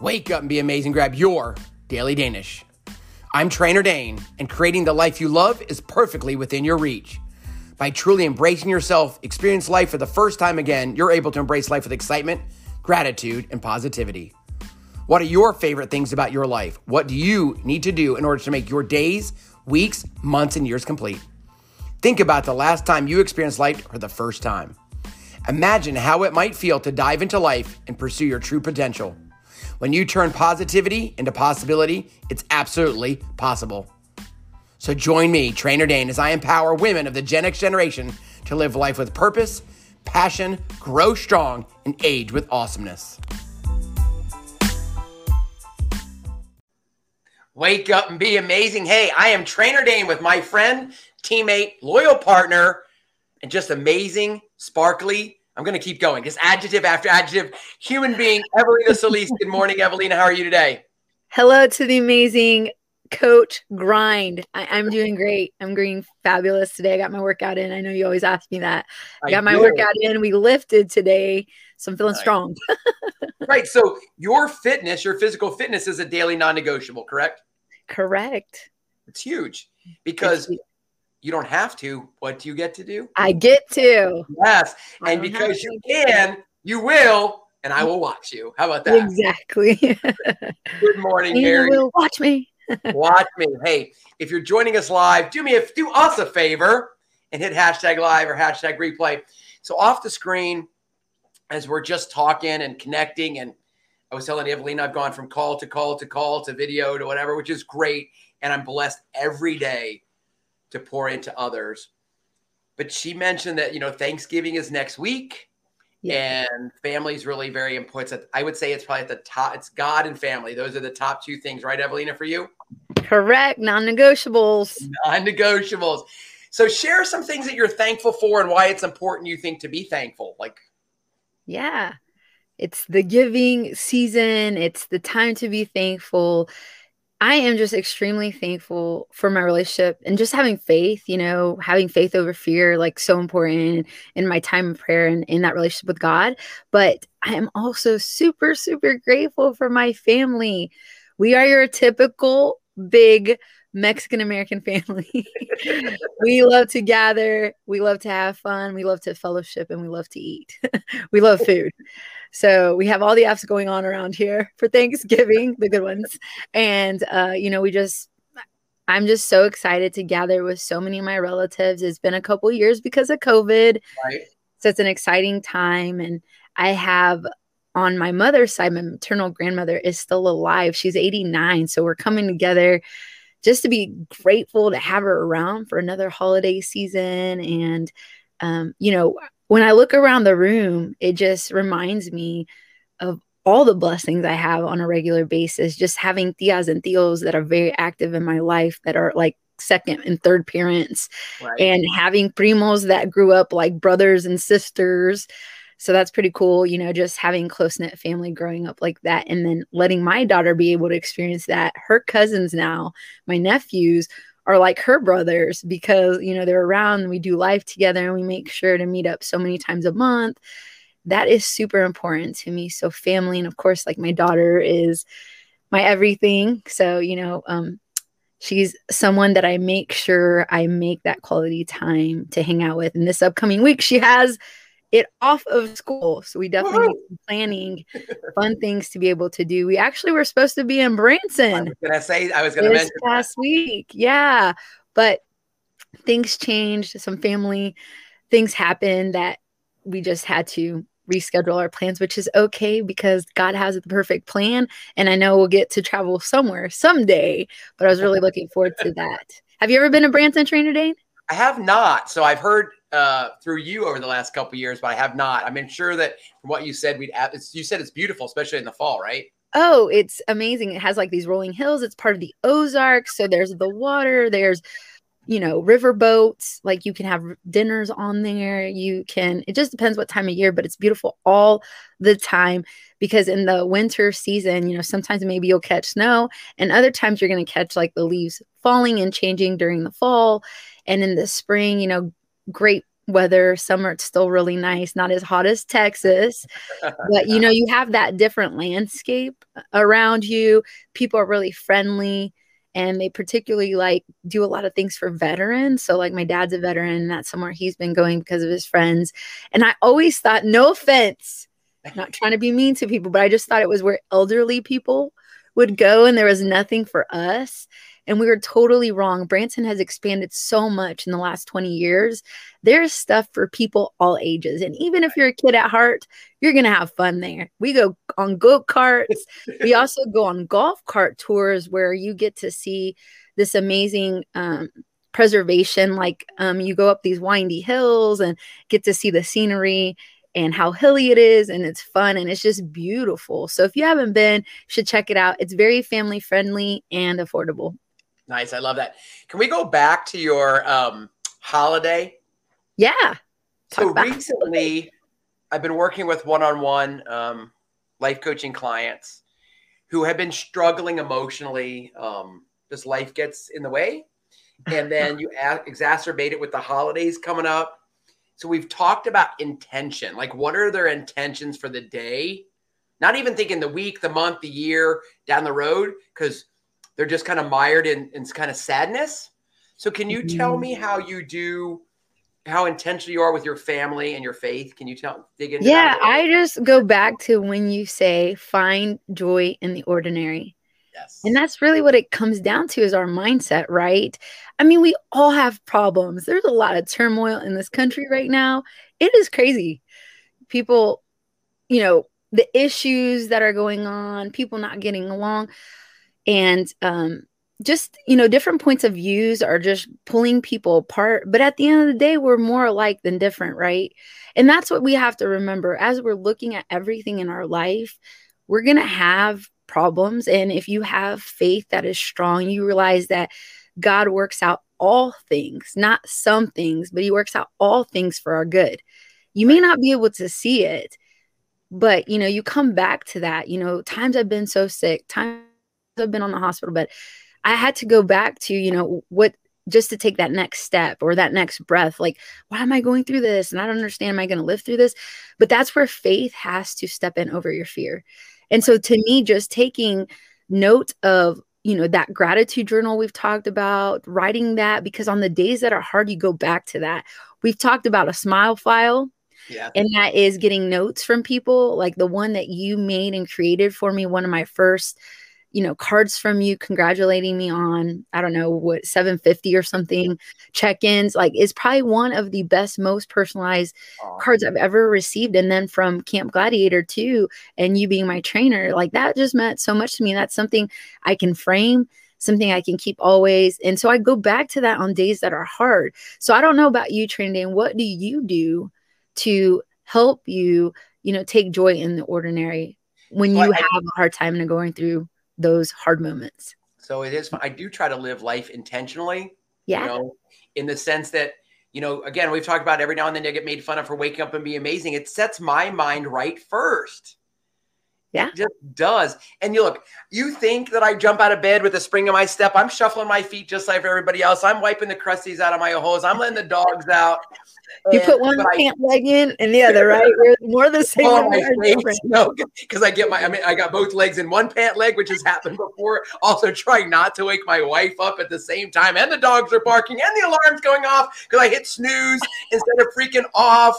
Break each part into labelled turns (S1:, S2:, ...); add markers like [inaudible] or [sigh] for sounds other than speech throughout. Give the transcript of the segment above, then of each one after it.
S1: Wake up and be amazing. Grab your daily Danish. I'm Trainer Dane, and creating the life you love is perfectly within your reach. By truly embracing yourself, experience life for the first time again, you're able to embrace life with excitement, gratitude, and positivity. What are your favorite things about your life? What do you need to do in order to make your days, weeks, months, and years complete? Think about the last time you experienced life for the first time. Imagine how it might feel to dive into life and pursue your true potential. When you turn positivity into possibility, it's absolutely possible. So join me, Trainer Dane, as I empower women of the Gen X generation to live life with purpose, passion, grow strong, and age with awesomeness. Wake up and be amazing. Hey, I am Trainer Dane with my friend, teammate, loyal partner, and just amazing, sparkly. I'm going to keep going. Just adjective after adjective. Human being, Evelina Solis. Good morning, Evelina. How are you today?
S2: Hello to the amazing coach grind. I, am doing great. I'm doing fabulous today. I got my workout in. I know you always ask me that. I, I got my workout in. We lifted today, so I'm feeling right. strong. [laughs]
S1: right. So your fitness, your physical fitness, is a daily non-negotiable, correct?
S2: Correct.
S1: It's huge because it's you don't have to. What do you get to do?
S2: I get to.
S1: Yes. And because you can, you will, and I will watch you. How about that?
S2: Exactly. [laughs]
S1: Good morning, Mary.
S2: You will watch me. [laughs]
S1: watch me. Hey, if you're joining us live, do me a do us a favor and hit hashtag live or hashtag replay. So off the screen, as we're just talking and connecting, and I was telling Evelina, I've gone from call to call to call to video to whatever, which is great. And I'm blessed every day to pour into others. But she mentioned that, you know, Thanksgiving is next week. Yeah. And family is really very important. I would say it's probably at the top. It's God and family. Those are the top two things, right, Evelina, for you?
S2: Correct. Non negotiables.
S1: Non negotiables. So share some things that you're thankful for and why it's important you think to be thankful. Like,
S2: yeah, it's the giving season, it's the time to be thankful. I am just extremely thankful for my relationship and just having faith, you know, having faith over fear, like so important in my time of prayer and in that relationship with God. But I am also super, super grateful for my family. We are your typical big Mexican American family. [laughs] we love to gather, we love to have fun, we love to fellowship, and we love to eat. [laughs] we love food. So we have all the apps going on around here for Thanksgiving, the good ones. And, uh, you know, we just, I'm just so excited to gather with so many of my relatives. It's been a couple years because of COVID. Right. So it's an exciting time. And I have on my mother's side, my maternal grandmother is still alive. She's 89. So we're coming together just to be grateful to have her around for another holiday season. And, um, you know, when I look around the room, it just reminds me of all the blessings I have on a regular basis. Just having tias and tios that are very active in my life that are like second and third parents, right. and having primos that grew up like brothers and sisters. So that's pretty cool, you know, just having close knit family growing up like that. And then letting my daughter be able to experience that. Her cousins now, my nephews, are like her brothers because you know they're around we do life together and we make sure to meet up so many times a month. That is super important to me. So family and of course like my daughter is my everything. So you know um she's someone that i make sure i make that quality time to hang out with. And this upcoming week she has it off of school. So we definitely need some planning fun things to be able to do. We actually were supposed to be in Branson. I
S1: was gonna say I was gonna this mention
S2: last week. Yeah. But things changed, some family things happened that we just had to reschedule our plans, which is okay because God has the perfect plan. And I know we'll get to travel somewhere someday, but I was really looking forward to that. Have you ever been to Branson Trainer Dane?
S1: I have not. So I've heard uh, through you over the last couple years, but I have not. I'm sure that from what you said, we'd have, you said it's beautiful, especially in the fall, right?
S2: Oh, it's amazing. It has like these rolling hills. It's part of the Ozarks. So there's the water, there's, you know, river boats. Like you can have dinners on there. You can, it just depends what time of year, but it's beautiful all the time because in the winter season, you know, sometimes maybe you'll catch snow and other times you're going to catch like the leaves falling and changing during the fall. And in the spring, you know, great weather. Summer it's still really nice, not as hot as Texas, [laughs] but you know, you have that different landscape around you. People are really friendly and they particularly like do a lot of things for veterans. So like my dad's a veteran and that's somewhere he's been going because of his friends. And I always thought, no offense, not trying to be mean to people, but I just thought it was where elderly people would go and there was nothing for us. And we were totally wrong. Branson has expanded so much in the last 20 years. There's stuff for people all ages. And even if you're a kid at heart, you're going to have fun there. We go on go karts. we [laughs] also go on golf cart tours where you get to see this amazing um, preservation. Like um, you go up these windy hills and get to see the scenery and how hilly it is and it's fun and it's just beautiful. So if you haven't been, should check it out. It's very family friendly and affordable.
S1: Nice. I love that. Can we go back to your um, holiday?
S2: Yeah.
S1: so recently I've been working with one-on-one um, life coaching clients who have been struggling emotionally. Um, this life gets in the way. And then you a- exacerbate it with the holidays coming up so we've talked about intention. Like, what are their intentions for the day? Not even thinking the week, the month, the year down the road, because they're just kind of mired in, in kind of sadness. So, can you tell mm-hmm. me how you do, how intentional you are with your family and your faith? Can you tell, dig into
S2: yeah, I just go back to when you say find joy in the ordinary.
S1: Yes.
S2: And that's really what it comes down to is our mindset, right? I mean, we all have problems. There's a lot of turmoil in this country right now. It is crazy. People, you know, the issues that are going on, people not getting along, and um, just, you know, different points of views are just pulling people apart. But at the end of the day, we're more alike than different, right? And that's what we have to remember as we're looking at everything in our life. We're going to have problems. And if you have faith that is strong, you realize that God works out all things, not some things, but He works out all things for our good. You may not be able to see it, but you know, you come back to that. You know, times I've been so sick, times I've been on the hospital bed. I had to go back to, you know, what just to take that next step or that next breath. Like, why am I going through this? And I don't understand. Am I going to live through this? But that's where faith has to step in over your fear. And so to me, just taking note of you know that gratitude journal we've talked about writing that because on the days that are hard you go back to that we've talked about a smile file
S1: yeah.
S2: and that is getting notes from people like the one that you made and created for me one of my first you know cards from you congratulating me on i don't know what 750 or something check-ins like is probably one of the best most personalized Aww. cards i've ever received and then from camp gladiator too and you being my trainer like that just meant so much to me that's something i can frame something i can keep always and so i go back to that on days that are hard so i don't know about you training what do you do to help you you know take joy in the ordinary when you have a hard time and going through those hard moments.
S1: So it is. I do try to live life intentionally.
S2: Yeah.
S1: You know, in the sense that, you know, again, we've talked about every now and then I get made fun of for waking up and be amazing. It sets my mind right first.
S2: Yeah.
S1: It just does. And you look, you think that I jump out of bed with a spring in my step. I'm shuffling my feet just like everybody else. I'm wiping the crusties out of my hose. I'm letting the dogs out.
S2: You and, put one pant I, leg in and the other, right? [laughs] We're more the same. Oh,
S1: no, because I get my, I mean, I got both legs in one pant leg, which has happened before. Also, trying not to wake my wife up at the same time. And the dogs are barking and the alarm's going off because I hit snooze instead of freaking off.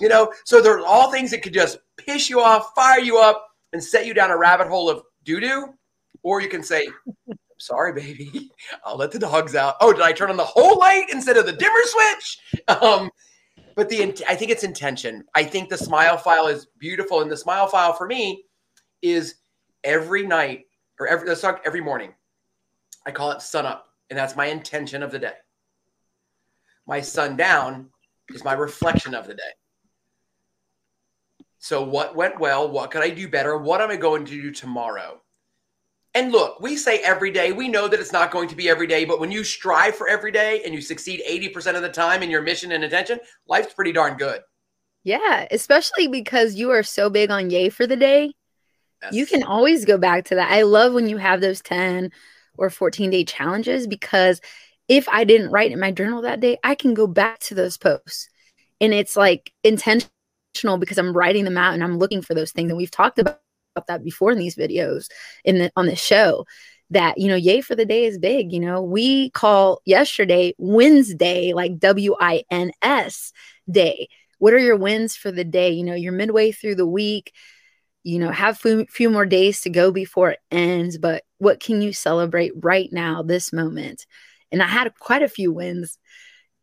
S1: You know, so there's all things that could just piss you off, fire you up and set you down a rabbit hole of doo doo, or you can say, [laughs] "Sorry, baby, [laughs] I'll let the dogs out." Oh, did I turn on the whole light instead of the dimmer switch? [laughs] Um, but the I think it's intention. I think the smile file is beautiful, and the smile file for me is every night or every let's talk every morning. I call it sun up, and that's my intention of the day. My sundown is my reflection of the day. So, what went well? What could I do better? What am I going to do tomorrow? And look, we say every day, we know that it's not going to be every day, but when you strive for every day and you succeed 80% of the time in your mission and intention, life's pretty darn good.
S2: Yeah, especially because you are so big on yay for the day. Yes. You can always go back to that. I love when you have those 10 or 14 day challenges because if I didn't write in my journal that day, I can go back to those posts And it's like intentional because I'm writing them out and I'm looking for those things. And we've talked about, that before in these videos in the on the show that you know yay for the day is big you know. We call yesterday wednesday like w-i-n-s day. What are your wins for the day? You know you're midway through the week you know have few, few more days to go before it ends but what can you celebrate right now this moment? And i had quite a few wins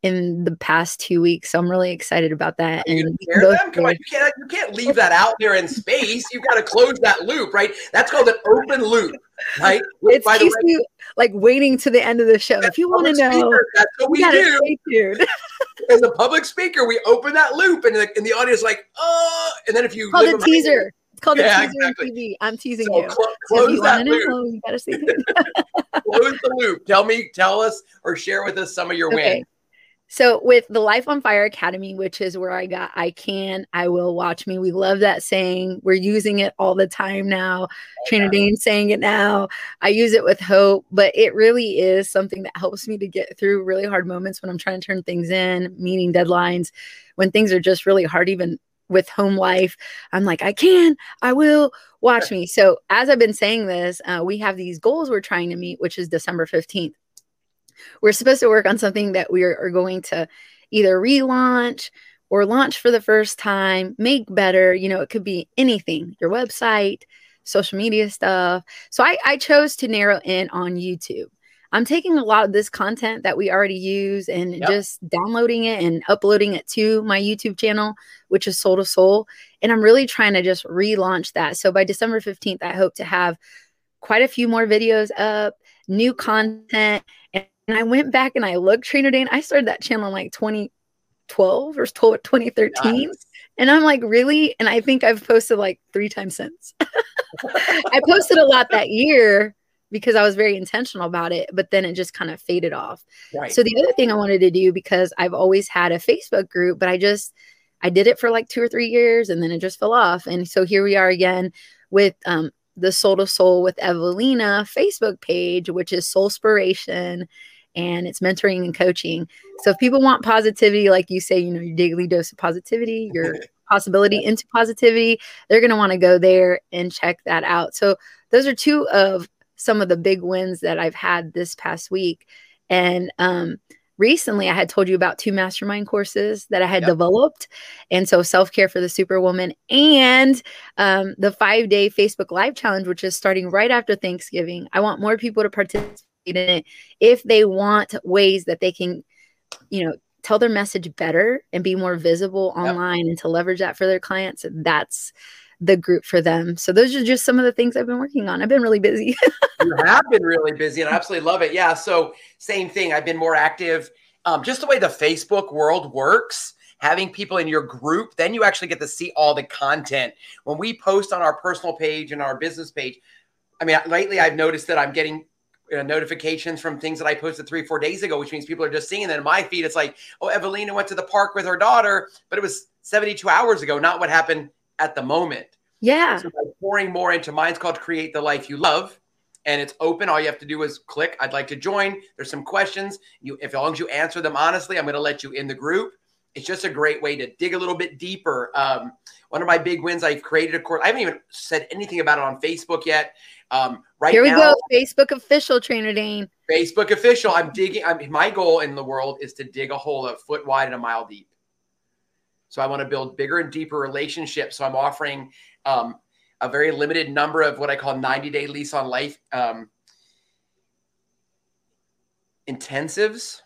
S2: in the past two weeks. So I'm really excited about that.
S1: You and them? Come on, you can't you can't leave that out there in space. You've got to close that loop, right? That's called an open loop, right?
S2: It keeps you like waiting to the end of the show. If you want to know,
S1: speaker, that's what we do. [laughs] As a public speaker, we open that loop, and the, and the audience like, oh, and then if you
S2: call the teaser. It's called yeah, a teaser exactly. TV. I'm teasing so you. Cl-
S1: close so you that loop. Know, you gotta see [laughs] close the loop. Tell me, tell us, or share with us some of your okay. wins.
S2: So with the Life on Fire Academy, which is where I got I can, I will watch me. We love that saying. We're using it all the time now. Trainer Dane saying it now. I use it with hope, but it really is something that helps me to get through really hard moments when I'm trying to turn things in, meeting deadlines, when things are just really hard, even with home life. I'm like, I can, I will watch me. So as I've been saying this, uh, we have these goals we're trying to meet, which is December 15th we're supposed to work on something that we are, going to either relaunch or launch for the first time, make better. You know, it could be anything, your website, social media stuff. So I, I chose to narrow in on YouTube. I'm taking a lot of this content that we already use and yep. just downloading it and uploading it to my YouTube channel, which is Soul to Soul. And I'm really trying to just relaunch that. So by December 15th, I hope to have quite a few more videos up, new content, and I went back and I looked Trainer Dane. I started that channel in like 2012 or 2013. Nice. And I'm like, really? And I think I've posted like three times since. [laughs] I posted a lot that year because I was very intentional about it, but then it just kind of faded off. Right. So the other thing I wanted to do because I've always had a Facebook group, but I just I did it for like two or three years and then it just fell off. And so here we are again with um, the Soul to Soul with Evelina Facebook page, which is Soul Soulspiration and it's mentoring and coaching. So if people want positivity, like you say, you know, your daily dose of positivity, your [laughs] possibility into positivity, they're going to want to go there and check that out. So those are two of some of the big wins that I've had this past week. And um, recently I had told you about two mastermind courses that I had yep. developed. And so self care for the superwoman and um, the five day Facebook live challenge, which is starting right after Thanksgiving. I want more people to participate in it if they want ways that they can you know tell their message better and be more visible online yep. and to leverage that for their clients that's the group for them. So those are just some of the things i've been working on. I've been really busy. [laughs]
S1: You have been really busy and i absolutely love it. Yeah so same thing. I've been more active um, just the way the facebook world works having people in your group then you actually get to see all the content. When we post on our personal page and our business page i mean lately i've noticed that i'm getting uh, notifications from things that I posted three, four days ago, which means people are just seeing. that in my feed, it's like, oh, Evelina went to the park with her daughter, but it was 72 hours ago, not what happened at the moment.
S2: Yeah.
S1: So by pouring more into mine's called Create the Life You Love. And it's open. All you have to do is click, I'd like to join. There's some questions. You, if as long as you answer them honestly, I'm going to let you in the group. It's just a great way to dig a little bit deeper. Um, one of my big wins, I've created a course. I haven't even said anything about it on Facebook yet. Um, right
S2: here we
S1: now,
S2: go. Facebook official trainer Dane.
S1: Facebook official. I'm digging. I'm, my goal in the world is to dig a hole a foot wide and a mile deep. So I want to build bigger and deeper relationships. So I'm offering um, a very limited number of what I call 90 day lease on life um, intensives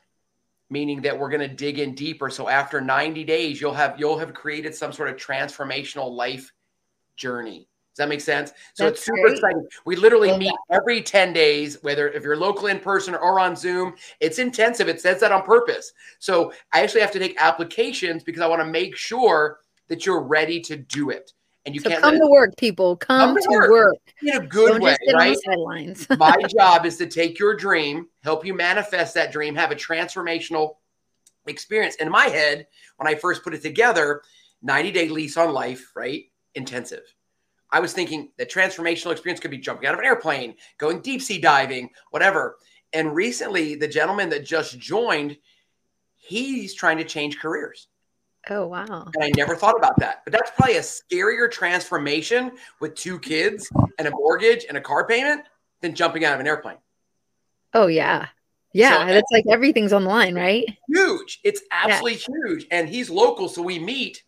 S1: meaning that we're going to dig in deeper so after 90 days you'll have you'll have created some sort of transformational life journey does that make sense? So That's it's super great. exciting. We literally yeah. meet every 10 days, whether if you're local in person or on Zoom. It's intensive. It says that on purpose. So I actually have to take applications because I want to make sure that you're ready to do it. And you
S2: so
S1: can't
S2: come to work, people. Come, come to, work. work.
S1: in a good Don't way, right? [laughs] My job is to take your dream, help you manifest that dream, have a transformational experience. In my head, when I first put it together, 90 day lease on life, right? Intensive I was thinking the transformational experience could be jumping out of an airplane, going deep sea diving, whatever. And recently, the gentleman that just joined, he's trying to change careers.
S2: Oh, wow.
S1: And I never thought about that. But that's probably a scarier transformation with two kids and a mortgage and a car payment than jumping out of an airplane.
S2: Oh, yeah. Yeah. So, that's like everything's on the line, right?
S1: Huge. It's absolutely yeah. huge. And he's local. So we meet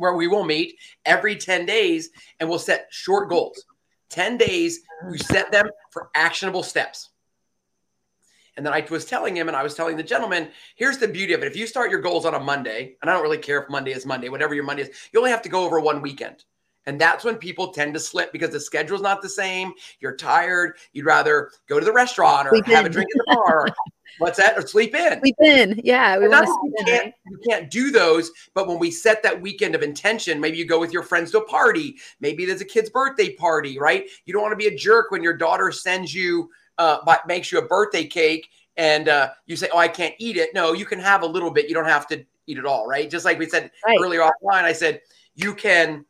S1: where we will meet every 10 days and we'll set short goals. 10 days, we set them for actionable steps. And then I was telling him, and I was telling the gentleman, here's the beauty of it. If you start your goals on a Monday, and I don't really care if Monday is Monday, whatever your Monday is, you only have to go over one weekend. And that's when people tend to slip because the schedule's not the same. You're tired. You'd rather go to the restaurant or have a drink in the bar. [laughs] What's that? Or sleep in.
S2: Sleep in. Yeah. We want
S1: you can't, in. You can't do those. But when we set that weekend of intention, maybe you go with your friends to a party. Maybe there's a kid's birthday party, right? You don't want to be a jerk when your daughter sends you, uh, but makes you a birthday cake and uh, you say, oh, I can't eat it. No, you can have a little bit. You don't have to eat it all, right? Just like we said right. earlier offline, I said, you can,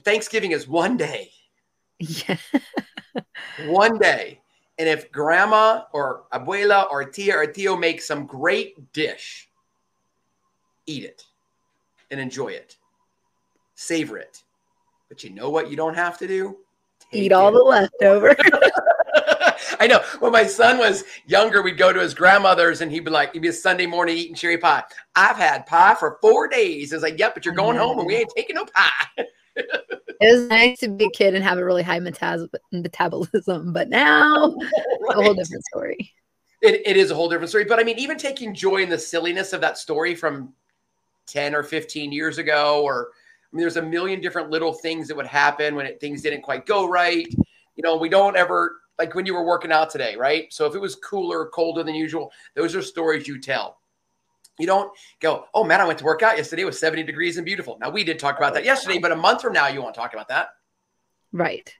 S1: Thanksgiving is one day. [laughs] Yeah. one day. And if grandma or abuela or tia or tio make some great dish, eat it and enjoy it. Savor it. But you know what you don't have to do?
S2: Take eat all it. the leftover. [laughs] [laughs]
S1: I know. When my son was younger, we'd go to his grandmother's and he'd be like, he'd be a Sunday morning eating cherry pie. I've had pie for four days. It's like, yep, but you're going home and we ain't taking no pie. [laughs] [laughs]
S2: it was nice to be a kid and have a really high metabolism, but now right. a whole different story.
S1: It, it is a whole different story. But I mean, even taking joy in the silliness of that story from 10 or 15 years ago, or I mean, there's a million different little things that would happen when it, things didn't quite go right. You know, we don't ever like when you were working out today, right? So if it was cooler, colder than usual, those are stories you tell. You don't go, oh man, I went to work out yesterday. It was 70 degrees and beautiful. Now we did talk about that yesterday, but a month from now, you won't talk about that.
S2: Right.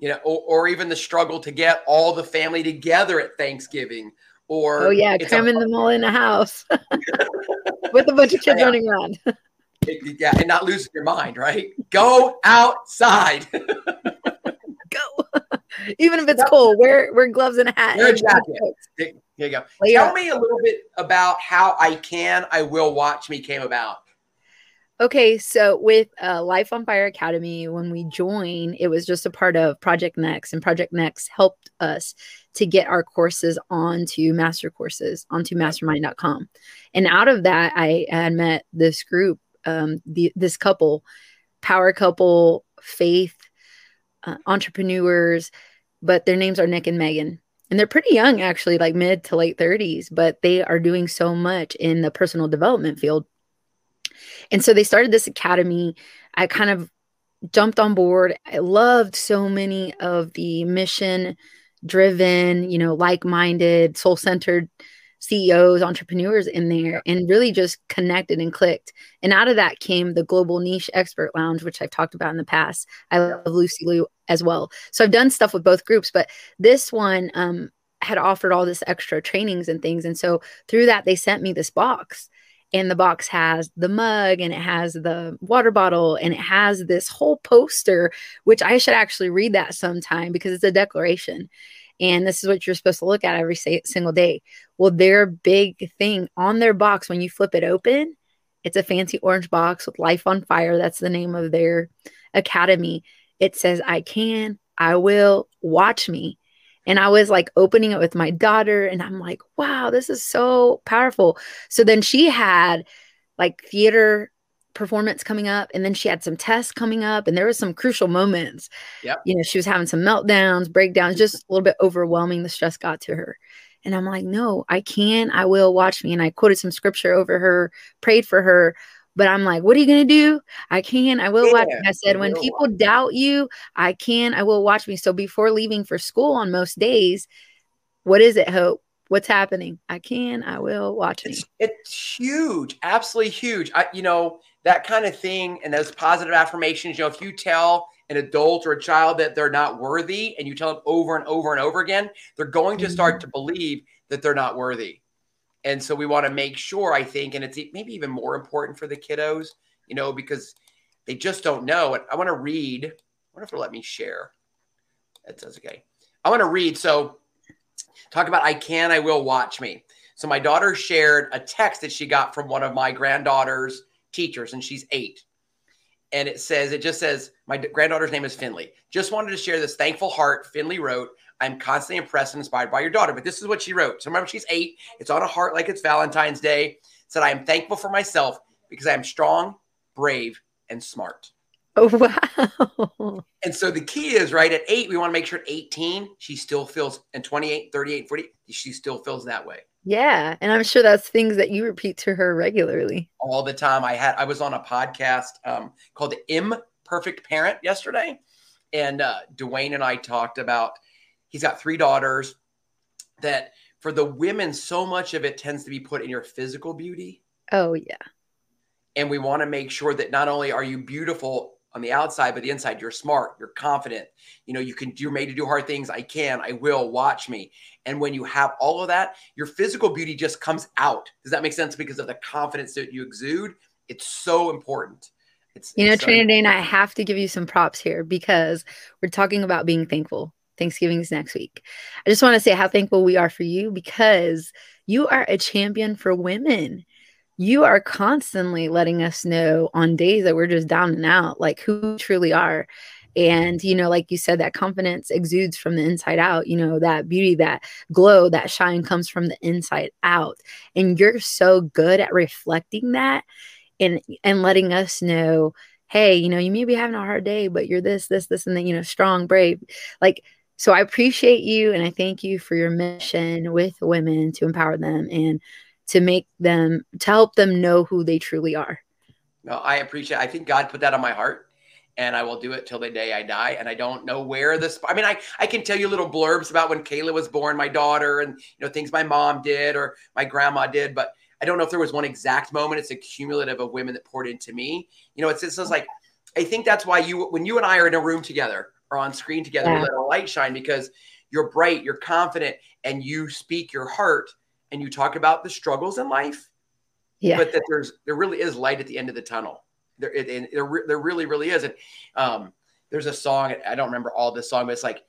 S1: You know, or, or even the struggle to get all the family together at Thanksgiving. Or
S2: oh yeah, cramming them all in a house [laughs] with a bunch of kids [laughs] yeah. running around.
S1: yeah, and not losing your mind, right? Go outside. [laughs] [laughs]
S2: Even if it's cold, wear wear gloves and a hat. Wear a jacket.
S1: There you go. Tell me a little bit about how I can, I will watch me came about.
S2: Okay, so with uh, Life on Fire Academy, when we joined, it was just a part of Project Next, and Project Next helped us to get our courses onto master courses onto mastermind.com. And out of that, I had met this group, um, the, this couple, power couple, faith uh, entrepreneurs, but their names are Nick and Megan. And they're pretty young, actually, like mid to late 30s, but they are doing so much in the personal development field. And so they started this academy. I kind of jumped on board. I loved so many of the mission driven, you know, like minded, soul centered CEOs, entrepreneurs in there and really just connected and clicked. And out of that came the Global Niche Expert Lounge, which I've talked about in the past. I love Lucy Liu as well. So I've done stuff with both groups, but this one um, had offered all this extra trainings and things. And so through that, they sent me this box. And the box has the mug and it has the water bottle and it has this whole poster, which I should actually read that sometime because it's a declaration and this is what you're supposed to look at every single day. Well, their big thing on their box, when you flip it open, it's a fancy orange box with Life on Fire. That's the name of their academy. It says, I can, I will, watch me. And I was like opening it with my daughter, and I'm like, wow, this is so powerful. So then she had like theater performance coming up and then she had some tests coming up and there was some crucial moments
S1: yep.
S2: you know she was having some meltdowns breakdowns just a little bit overwhelming the stress got to her and i'm like no i can i will watch me. And i quoted some scripture over her prayed for her but i'm like what are you going to do? I can i will yeah, watch me. i said when people doubt you i can i will watch me. So before leaving for school on most days what is it hope? What's happening? I can i will watch
S1: me. It's, it's huge absolutely huge. I, you know that kind of thing and those positive affirmations. You know, if you tell an adult or a child that they're not worthy and you tell them over and over and over again, they're going to start mm-hmm. to believe that they're not worthy. And so we want to make sure, I think, and it's maybe even more important for the kiddos, you know, because they just don't know. And I want to read. I wonder if it'll let me share. That says okay. I want to read. So talk about I can, I will watch me. So my daughter shared a text that she got from one of my granddaughter's teachers, and she's eight. And it says, it just says, my granddaughter's name is Finley. Just wanted to share this thankful heart Finley wrote. I'm constantly impressed and inspired by your daughter. But this is what she wrote. So remember, she's eight. It's on a heart like it's Valentine's Day. said, I am thankful for myself because I am strong, brave, and smart.
S2: Oh, wow.
S1: And so the key is right at eight, we want to make sure at 18, she still feels, and 28, 38, 40, she still feels that way.
S2: Yeah. And I'm sure that's things that you repeat to her regularly.
S1: All the time. I had, I was on a podcast um, called the Imperfect Parent yesterday. And uh, Dwayne and I talked about, he's got three daughters that for the women, so much of it tends to be put in your physical beauty.
S2: Oh, yeah.
S1: And we want to make sure that not only are you beautiful on the outside, but the inside, you're smart, you're confident. You know, you can, you're made to do hard things. I can, I will, watch me. And when you have all of that, your physical beauty just comes out. Does that make sense? Because of the confidence that you exude. It's so important. It's,
S2: you know, Trainer Dane, I have to give you some props here because we're talking about being thankful. Thanksgiving is next week. I just want to say how thankful we are for you because you are a champion for women you are constantly letting us know on days that we're just down and out, like who truly are. And, you know, like you said, that confidence exudes from the inside out. You know, that beauty, that glow, that shine comes from the inside out. And you're so good at reflecting that and and letting us know, hey, you know, you may be having a hard day, but you're this, this, this, and then, you know, strong, brave. Like, so I appreciate you and I thank you for your mission with women to empower them and to make them to help them know who they truly are.
S1: No, I appreciate. I think God put that on my heart, and I will do it till the day I die. And I don't know where this. I mean, I I can tell you little blurbs about when Kayla was born, my daughter, and you know things my mom did or my grandma did, but I don't know if there was one exact moment. It's a cumulative of women that poured into me. You know, it's it's just like I think that's why you when you and I are in a room together or on screen together, yeah. we let our light shine because you're bright, you're confident, and you speak your heart and you talk about the struggles in life, yeah. but that there's there really is light at the end of the tunnel. There, it, and there, there really, really is. And um, there's a song I don't remember all this song, but it's like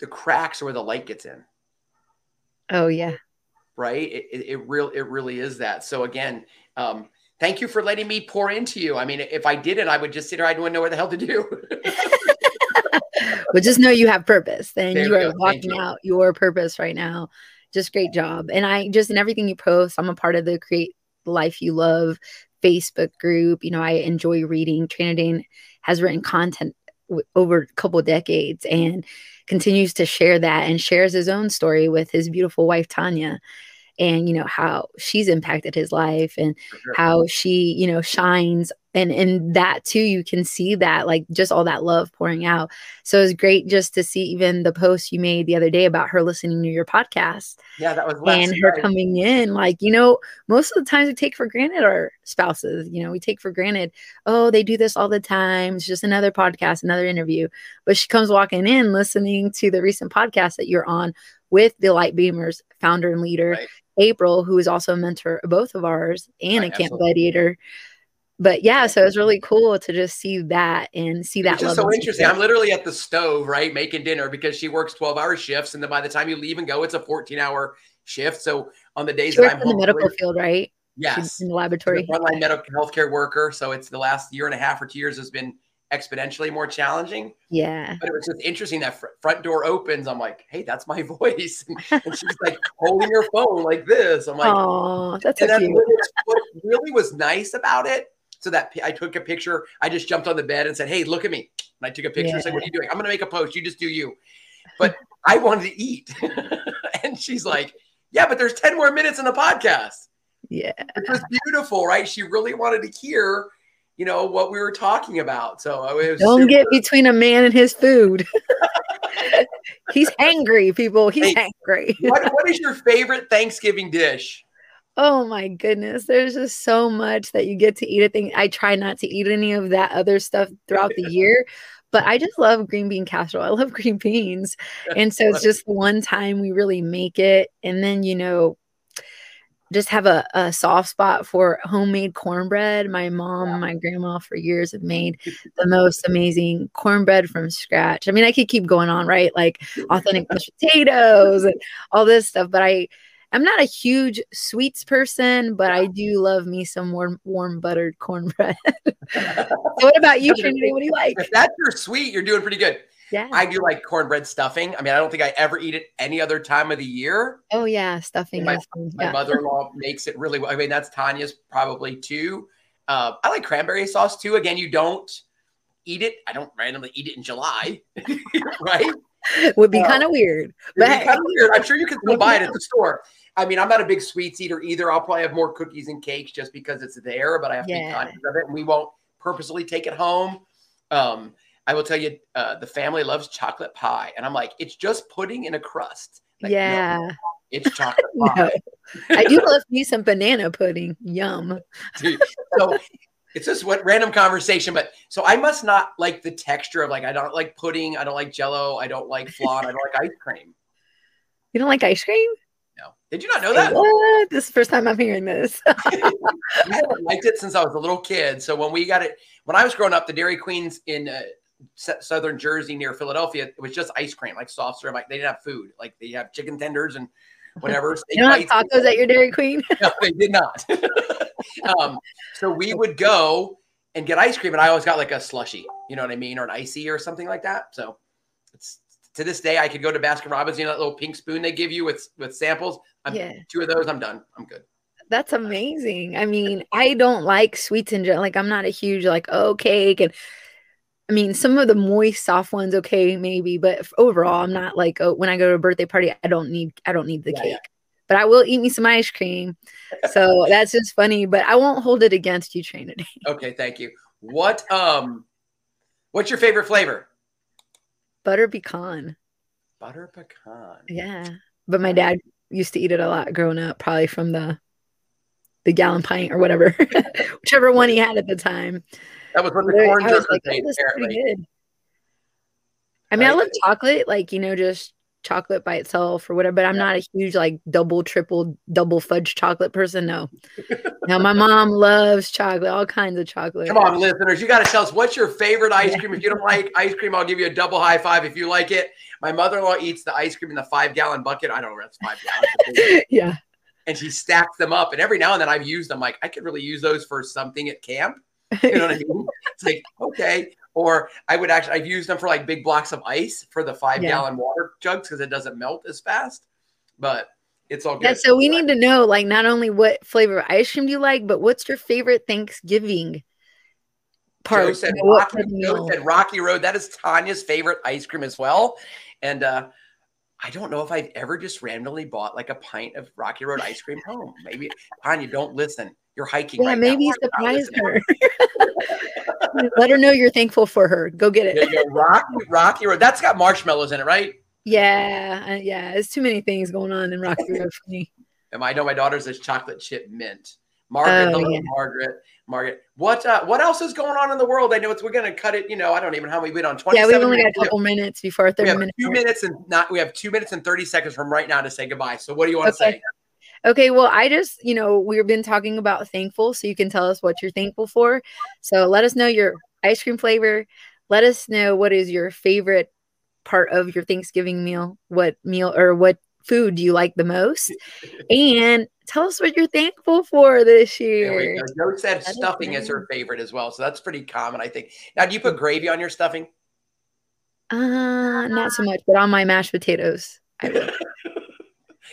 S1: the cracks are where the light gets in.
S2: Oh yeah,
S1: right. It it, it real it really is that. So again, um, thank you for letting me pour into you. I mean, if I didn't, I would just sit here. I wouldn't know what the hell to do. [laughs]
S2: but just know you have purpose and there you are walking out your purpose right now just great job. And I just in everything you post, I'm a part of the Create Life You Love Facebook group. You know, I enjoy reading. Trainer Dane has written content w- over a couple decades and continues to share that and shares his own story with his beautiful wife Tanya and you know how she's impacted his life and sure. how she you know shines and in that too you can see that like just all that love pouring out so it was great just to see even the post you made the other day about her listening to your podcast
S1: yeah that was
S2: and her night. coming in like you know most of the times we take for granted our spouses you know we take for granted oh they do this all the time it's just another podcast another interview but she comes walking in listening to the recent podcast that you're on with the light beamers founder and leader right. April, who is also a mentor of both of ours and right, a camp gladiator. But yeah, so it's really cool to just see that and see that.
S1: It's just so interesting. I'm literally at the stove, right, making dinner because she works 12 hour shifts, and then by the time you leave and go, it's a 14 hour shift. So on the days
S2: she that I'm in the medical field, right?
S1: Yes,
S2: She's in the laboratory,
S1: frontline medical healthcare worker. So it's the last year and a half or two years has been exponentially more challenging.
S2: Yeah.
S1: But it was just interesting that fr- front door opens. I'm like, hey, that's my [laughs] voice. [laughs] and she's like holding her phone like this. I'm like,
S2: oh, that's
S1: and
S2: so cute.
S1: what really was nice about it. So that I took a picture. I just jumped on the bed and said, hey, look at me. And I took a picture yeah. and said, what are you doing? I'm going to make a post. You just do you. But [laughs] I wanted to eat. and she's like, yeah, but there's 10 more minutes in the podcast.
S2: Yeah.
S1: It was beautiful, right? She really wanted to hear you know what we were talking about. So
S2: don't super... get between a man and his food. [laughs] He's angry, people. He's hey, angry. [laughs]
S1: what, what is your favorite Thanksgiving dish?
S2: Oh my goodness. There's just so much that you get to eat. I think I try not to eat any of that other stuff throughout the [laughs] year, but I just love green bean casserole. I love green beans. And so it's just the one time we really make it. And then, you know, just have a, a soft spot for homemade cornbread. My mom yeah. my grandma for years have made [laughs] the most amazing cornbread from scratch. I mean, I could keep going on, right? Like authentic mashed potatoes and all this stuff, but I I'm not a huge sweets person, but I do love me some warm, warm buttered [laughs] cornbread. [laughs] so what about you, Trinity? What do you like?
S1: If that's your sweet, you're doing pretty good.
S2: Yeah.
S1: I do like cornbread stuffing. I mean, I don't think I ever eat it any other time of the year.
S2: Oh yeah, stuffing.
S1: My,
S2: yeah.
S1: my mother-in-law makes it really well. I mean, that's Tanya's probably too. Uh, I like cranberry sauce too. Again, you don't eat it. I don't randomly eat it in July, [laughs] right? [laughs]
S2: Would be kind of weird.
S1: But kind of weird. I'm sure you can still buy it at the store. I mean, I'm not a big sweets eater either. I'll probably have more cookies and cakes just because it's there, but I have to yeah. be conscious of it, and we won't purposely take it home. Um, I will tell you, uh, the family loves chocolate pie, and I'm like, it's just pudding in a crust. Like,
S2: yeah, [laughs]
S1: no, it's chocolate pie.
S2: no. I do love me some banana pudding. Yum. [laughs]
S1: Dude, so it's just what random conversation, but so I must not like the texture of like I don't like pudding, I don't like Jello, I don't like flan, I don't like ice cream.
S2: You don't like ice cream?
S1: No. Did you not know that?
S2: What? This is the first time I'm hearing this. [laughs]
S1: I haven't liked it since I was a little kid. So when we got it, when I was growing up, the Dairy Queens in uh, southern Jersey near Philadelphia, it was just ice cream, like soft serve. Like they didn't have food. Like they have chicken tenders and whatever. [laughs]
S2: you don't have tacos at your Dairy Queen? [laughs]
S1: no, they did not. [laughs] um, so we would go and get ice cream, and I always got like a slushy, you know what I mean, or an icy or something like that. So it's to this day, I could go to Baskin Robbins, you know, that little pink spoon they give you with with samples. I'm, yeah. Two of those, I'm done. I'm good.
S2: That's amazing. I mean, I don't like sweets in general. Like, I'm not a huge like oh cake and. I mean, some of the moist, soft ones, okay, maybe, but overall, I'm not like, oh, when I go to a birthday party, I don't need, I don't need the yeah, cake, yeah. but I will eat me some ice cream. So [laughs] that's just funny, but I won't hold it against you, Trainer. [laughs]
S1: Okay, thank you. What, um, what's your favorite flavor?
S2: Butter pecan.
S1: Butter pecan.
S2: Yeah, but my dad used to eat it a lot growing up, probably from the the gallon pint or whatever, [laughs] whichever one he had at the time.
S1: That was what the corn jerk like, oh, apparently.
S2: Good. I mean, I, I love chocolate, like you know, just chocolate by itself or whatever. But I'm yeah. not a huge like double, triple, double fudge chocolate person. No, [laughs] now my mom loves chocolate, all kinds of chocolate.
S1: Come on, listeners, you got to tell us what's your favorite ice cream. If you don't like ice cream, I'll give you a double high five. If you like it, my mother-in-law eats the ice cream in the five gallon bucket. I don't know, that's five
S2: gallons. [laughs] yeah.
S1: And she stacks them up, and every now and then I've used them. Like I could really use those for something at camp. [laughs] You know what I [laughs] mean? It's like okay, or I would actually I've used them for like big blocks of ice for the five yeah. gallon water jugs because it doesn't melt as fast. But it's all good.
S2: Yeah, so we need to know like not only what flavor of ice cream do you like, but what's your favorite Thanksgiving part?
S1: Joe said, Rocky, Joe said Rocky Road. That is Tanya's favorite ice cream as well. And uh I don't know if I've ever just randomly bought like a pint of Rocky Road ice cream home. Maybe Tanya, don't listen. You're hiking.
S2: Yeah,
S1: right
S2: maybe surprise her. [laughs] Let her know you're thankful for her. Go get it.
S1: Yeah, Rocky, Rocky Road. That's got marshmallows in it, right?
S2: Yeah, uh, yeah. There's too many things going on in Rocky Road for me. [laughs]
S1: And I know my daughter's is chocolate chip mint. Margaret, oh, yeah. Margaret. Margaret, what uh, what else is going on in the world? I know it's we're gonna cut it. You know, I don't even know how we went on twenty.
S2: Yeah, we've only got a couple minutes before thirty
S1: we have
S2: minutes.
S1: Two minutes and not. We have two minutes and thirty seconds from right now to say goodbye. So, what do you want okay. to say?
S2: Okay, well, I just, you know, we've been talking about thankful, so you can tell us what you're thankful for. So let us know your ice cream flavor. Let us know what is your favorite part of your Thanksgiving meal. What meal or what food do you like the most? [laughs] And tell us what you're thankful for this year.
S1: Joe said that stuffing is, is her favorite as well. So that's pretty common, I think. Now, do you put gravy on your stuffing?
S2: Uh, not so much, but on my mashed potatoes. [laughs]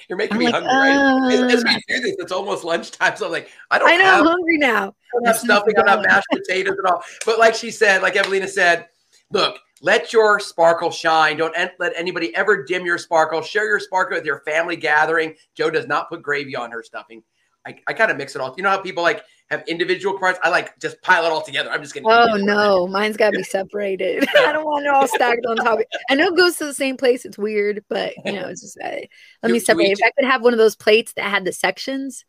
S1: You're making I'm me like, hungry. Right? As, we do this, it's almost lunchtime. So I'm like, I don't.
S2: I know.
S1: Have,
S2: I'm hungry now. I
S1: don't have stuffing. I don't have mashed potatoes and all. But like she said, like Evelina said, look, let your sparkle shine. Don't let anybody ever dim your sparkle. Share your sparkle with your family gathering. Joe does not put gravy on her stuffing. I, I kind of mix it all. You know how people like have individual parts? I like just pile it all together. I'm just gonna.
S2: Oh no, mine's got to be separated. [laughs] I don't want it all [laughs] stacked on top. I know it goes to the same place. It's weird, but you know, it's just uh, let me separate. If I could have one of those plates that had the sections,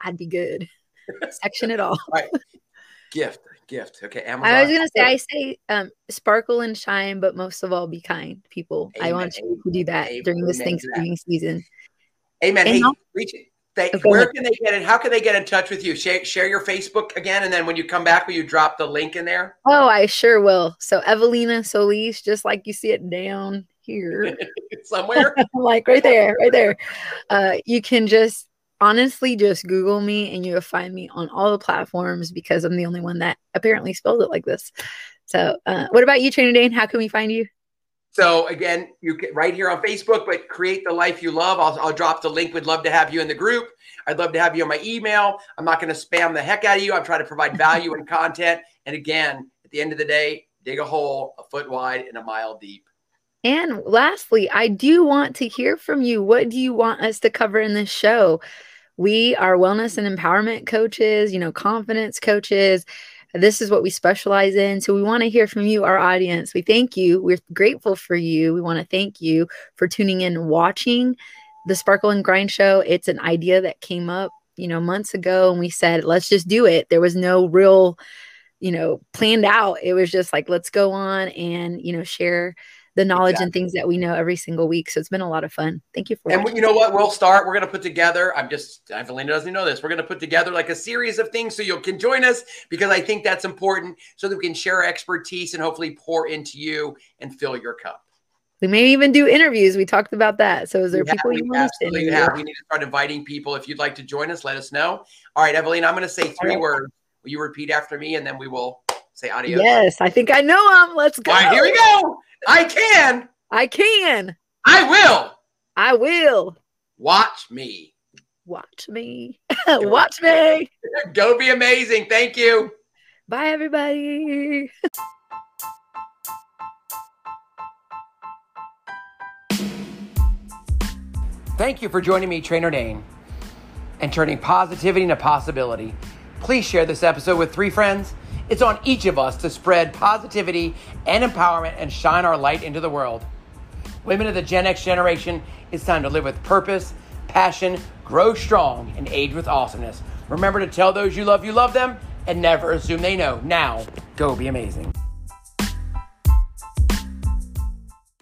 S2: I'd be good. [laughs] Section it all. all
S1: right. Gift, gift. Okay, Amazon.
S2: I was gonna say, I say, um, sparkle and shine, but most of all, be kind, people. Amen. I want you to do that Amen. during this Thanksgiving season.
S1: Amen. And hey, reach it they, okay. Where can they get it? How can they get in touch with you? Share, share your Facebook again, and then when you come back, will you drop the link in there?
S2: Oh, I sure will. So Evelina Solis, just like you see it down here. [laughs]
S1: Somewhere? [laughs]
S2: like right there, right there. Uh, you can just honestly just Google me and you'll find me on all the platforms because I'm the only one that apparently spells it like this. So, uh, what about you, Trainer Dane? How can we find you?
S1: So again, you get right here on Facebook, but create the life you love. I'll, I'll drop the link. We'd love to have you in the group. I'd love to have you on my email. I'm not going to spam the heck out of you. I'm trying to provide value and content. And again, at the end of the day, dig a hole a foot wide and a mile deep.
S2: And lastly, I do want to hear from you. What do you want us to cover in this show? We are wellness and empowerment coaches, you know, confidence coaches. This is what we specialize in. So we want to hear from you, our audience. We thank you. We're grateful for you. We want to thank you for tuning in and watching the Sparkle and Grind show. It's an idea that came up, you know, months ago and we said, let's just do it. There was no real, you know, planned out. It was just like, let's go on and, you know, share the knowledge exactly. and things that we know every single week. So it's been a lot of fun. Thank you for.
S1: And watching. you know what? We'll start. We're going to put together. I'm just Evelina doesn't know this. We're going to put together like a series of things so you can join us because I think that's important so that we can share our expertise and hopefully pour into you and fill your cup.
S2: We may even do interviews. We talked about that. So is there we people have, you want to
S1: interview? Have. We need to start inviting people. If you'd like to join us, let us know. All right, Evelina, I'm going to say three words. Will you repeat after me and then we will say adios?
S2: Yes, I think I know them. Let's go.
S1: All right, here we go. I can.
S2: I can.
S1: I will.
S2: I will.
S1: Watch me.
S2: Watch me. [laughs] Watch me. [laughs]
S1: Go be amazing. Thank you.
S2: Bye, everybody.
S1: Thank you for joining me, Trainer Dane, and turning positivity into possibility. Please share this episode with three friends. It's on each of us to spread positivity and empowerment and shine our light into the world. Women of the Gen X generation, it's time to live with purpose, passion, grow strong, and age with awesomeness. Remember to tell those you love you love them and never assume they know. Now, go be amazing.